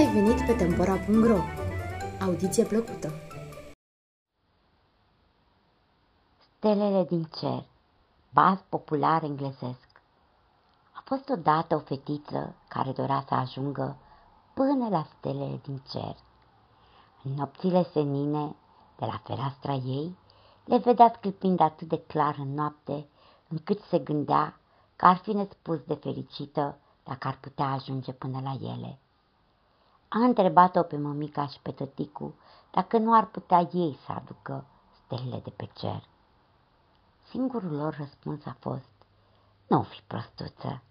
ai venit pe Tempora.ro! Audiție plăcută! Stelele din cer, baz popular englezesc. A fost odată o fetiță care dorea să ajungă până la stelele din cer. În nopțile senine, de la fereastra ei, le vedea sclipind atât de clar în noapte, încât se gândea că ar fi nespus de fericită dacă ar putea ajunge până la ele. A întrebat-o pe mămica și pe tăticu dacă nu ar putea ei să aducă stelele de pe cer. Singurul lor răspuns a fost, nu fi prostuță.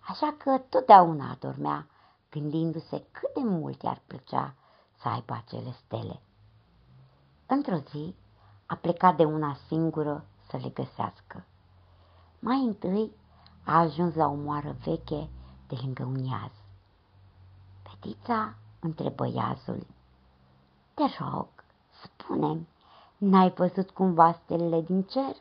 Așa că totdeauna adormea, gândindu-se cât de mult i-ar plăcea să aibă acele stele. Într-o zi a plecat de una singură să le găsească. Mai întâi a ajuns la o moară veche de lângă un iaz. Fetița întrebă iazul. Te rog, spune n-ai văzut cumva stelele din cer?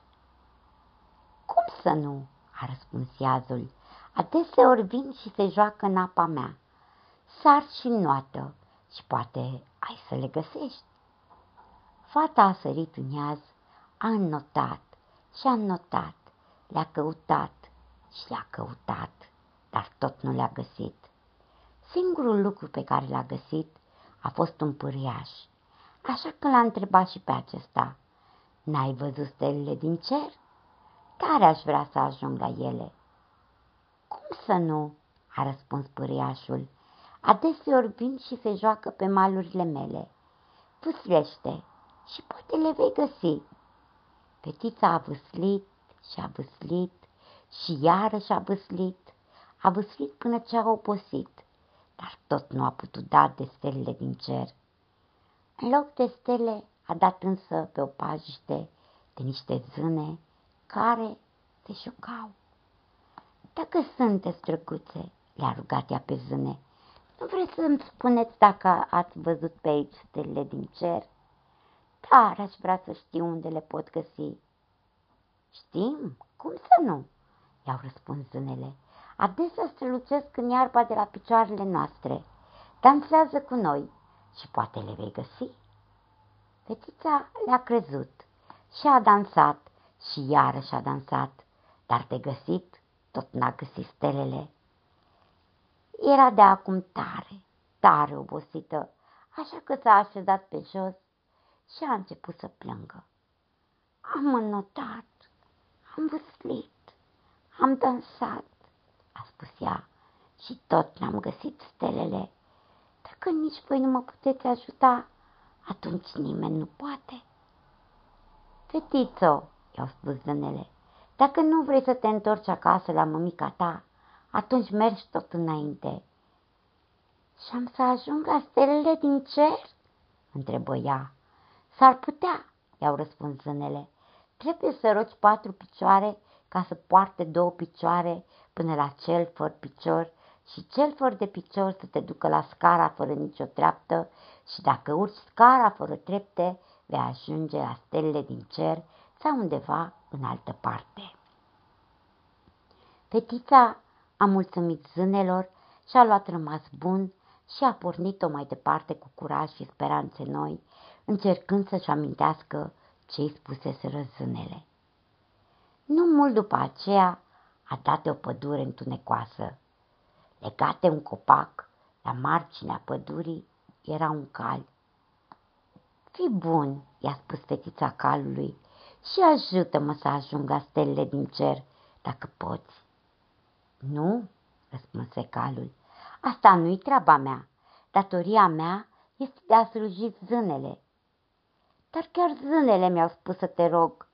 Cum să nu? a răspuns iazul. Adeseori vin și se joacă în apa mea. Sar și noată și poate ai să le găsești. Fata a sărit în iaz, a înnotat și a înnotat, le-a căutat și le-a căutat, dar tot nu le-a găsit. Singurul lucru pe care l-a găsit a fost un pâriaș, așa că l-a întrebat și pe acesta. N-ai văzut stelele din cer? Tare aș vrea să ajung la ele. Cum să nu? a răspuns pâriașul. Adeseori vin și se joacă pe malurile mele. Vâslește și poate le vei găsi. Fetița a vâslit și a vâslit și iarăși a vâslit. A vâslit până ce a obosit dar tot nu a putut da de stelele din cer. În loc de stele a dat însă pe o pajiște de niște zâne care se șucau. Dacă sunteți drăguțe, le-a rugat ea pe zâne, nu vreți să-mi spuneți dacă ați văzut pe aici stelele din cer? Dar aș vrea să știu unde le pot găsi. Știm, cum să nu? I-au răspuns zânele adesea strălucesc în iarba de la picioarele noastre. Dansează cu noi și poate le vei găsi. Fetița le-a crezut și a dansat și iarăși a dansat, dar de găsit tot n-a găsit stelele. Era de acum tare, tare obosită, așa că s-a așezat pe jos și a început să plângă. Am înnotat, am văslit, am dansat, a spus ea, și tot n-am găsit stelele. Dacă nici voi nu mă puteți ajuta, atunci nimeni nu poate. Fetițo, i-au spus zânele, dacă nu vrei să te întorci acasă la mămica ta, atunci mergi tot înainte. Și am să ajung la stelele din cer? întrebă ea. S-ar putea, i-au răspuns zânele. Trebuie să rogi patru picioare ca să poarte două picioare până la cel fără picior și cel fără de picior să te ducă la scara fără nicio treaptă și dacă urci scara fără trepte, vei ajunge la stelele din cer sau undeva în altă parte. Fetița a mulțumit zânelor și a luat rămas bun și a pornit-o mai departe cu curaj și speranțe noi, încercând să-și amintească ce-i spusese zânele. Nu mult după aceea a dat de o pădure întunecoasă. Legat de un copac, la marginea pădurii, era un cal. Fii bun, i-a spus fetița calului, și ajută-mă să ajung la stelele din cer, dacă poți. Nu, răspunse calul, asta nu-i treaba mea. Datoria mea este de a sluji zânele. Dar chiar zânele mi-au spus să te rog,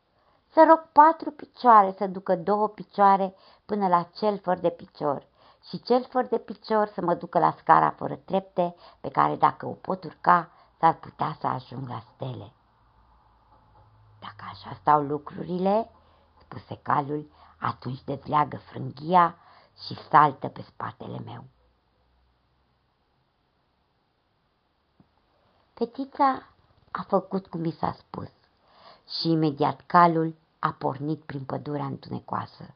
să rog patru picioare să ducă două picioare până la cel fără de picior și cel fără de picior să mă ducă la scara fără trepte pe care dacă o pot urca s-ar putea să ajung la stele. Dacă așa stau lucrurile, spuse calul, atunci dezleagă frânghia și saltă pe spatele meu. Fetița a făcut cum i s-a spus și imediat calul a pornit prin pădurea întunecoasă.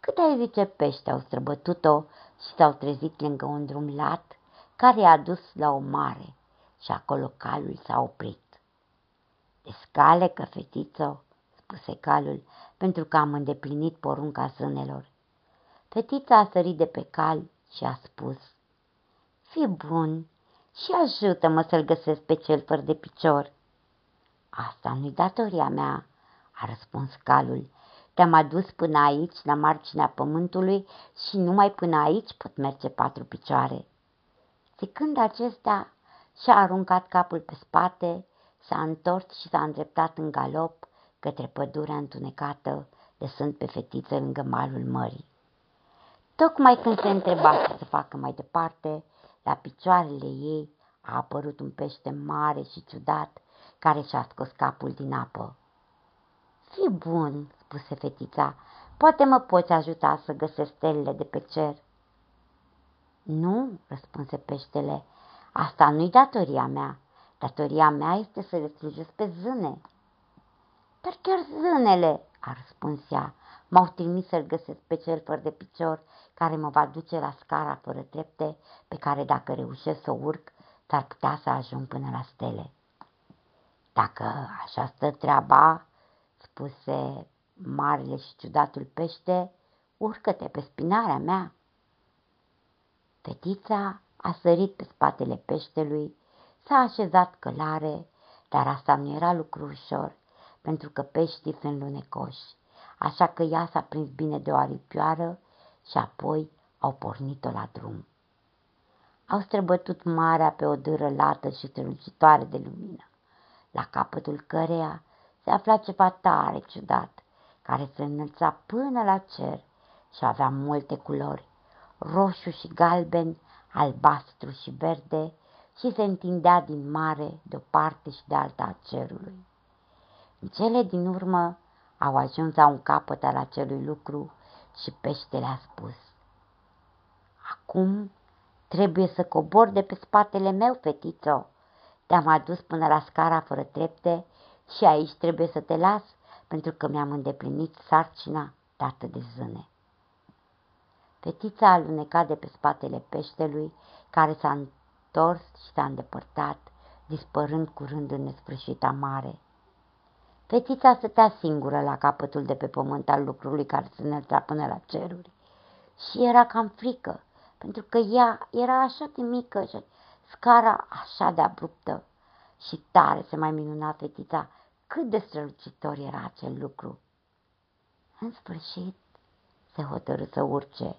Cât ai zice pești au străbătut-o și s-au trezit lângă un drum lat, care i-a dus la o mare și acolo calul s-a oprit. Descalecă, fetiță, spuse calul, pentru că am îndeplinit porunca zânelor. Fetița a sărit de pe cal și a spus, Fii bun și ajută-mă să-l găsesc pe cel fără de picior. Asta nu-i datoria mea, a răspuns calul. Te-am adus până aici, la marginea pământului, și numai până aici pot merge patru picioare. Zicând acesta, și-a aruncat capul pe spate, s-a întors și s-a îndreptat în galop către pădurea întunecată, lăsând pe fetiță lângă malul mării. Tocmai când se întreba ce să facă mai departe, la picioarele ei a apărut un pește mare și ciudat, care și-a scos capul din apă. Fii bun, spuse fetița, poate mă poți ajuta să găsesc stelele de pe cer. Nu, răspunse peștele, asta nu-i datoria mea. Datoria mea este să le slujesc pe zâne. Dar chiar zânele, a răspuns ea, m-au trimis să-l găsesc pe cel fără de picior, care mă va duce la scara fără trepte, pe care dacă reușesc să urc, s-ar putea să ajung până la stele. Dacă așa stă treaba, spuse marele și ciudatul pește, urcă-te pe spinarea mea. Fetița a sărit pe spatele peștelui, s-a așezat călare, dar asta nu era lucru ușor, pentru că peștii sunt lunecoși, așa că ea s-a prins bine de o aripioară și apoi au pornit-o la drum. Au străbătut marea pe o dâră lată și strălucitoare de lumină, la capătul căreia se afla ceva tare ciudat, care se înălța până la cer și avea multe culori, roșu și galben, albastru și verde, și se întindea din mare de o parte și de alta a cerului. În cele din urmă au ajuns la un capăt al acelui lucru și peștele a spus. Acum trebuie să cobor de pe spatele meu, fetițo. Te-am adus până la scara fără trepte și aici trebuie să te las, pentru că mi-am îndeplinit sarcina dată de zâne. Fetița a alunecat de pe spatele peștelui, care s-a întors și s-a îndepărtat, dispărând curând în nesfârșita mare. Fetița stătea singură la capătul de pe pământ al lucrului care se înălța până la ceruri și era cam frică, pentru că ea era așa de mică și scara așa de abruptă și tare se mai minuna fetița cât de strălucitor era acel lucru. În sfârșit se hotărâ să urce.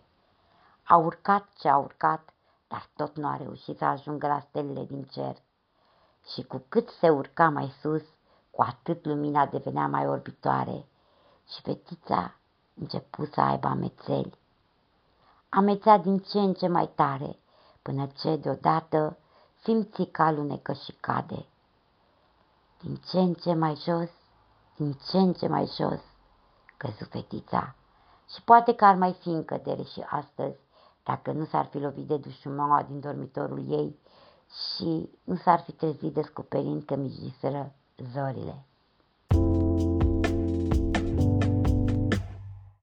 A urcat ce a urcat, dar tot nu a reușit să ajungă la stelele din cer. Și cu cât se urca mai sus, cu atât lumina devenea mai orbitoare și fetița începu să aibă amețeli. Amețea din ce în ce mai tare, până ce deodată simți că alunecă și cade. Din ce în ce mai jos, din ce în ce mai jos, căzu fetița. Și poate că ar mai fi în cădere și astăzi, dacă nu s-ar fi lovit de dușumaua din dormitorul ei și nu s-ar fi trezit descoperind că mijiseră zorile.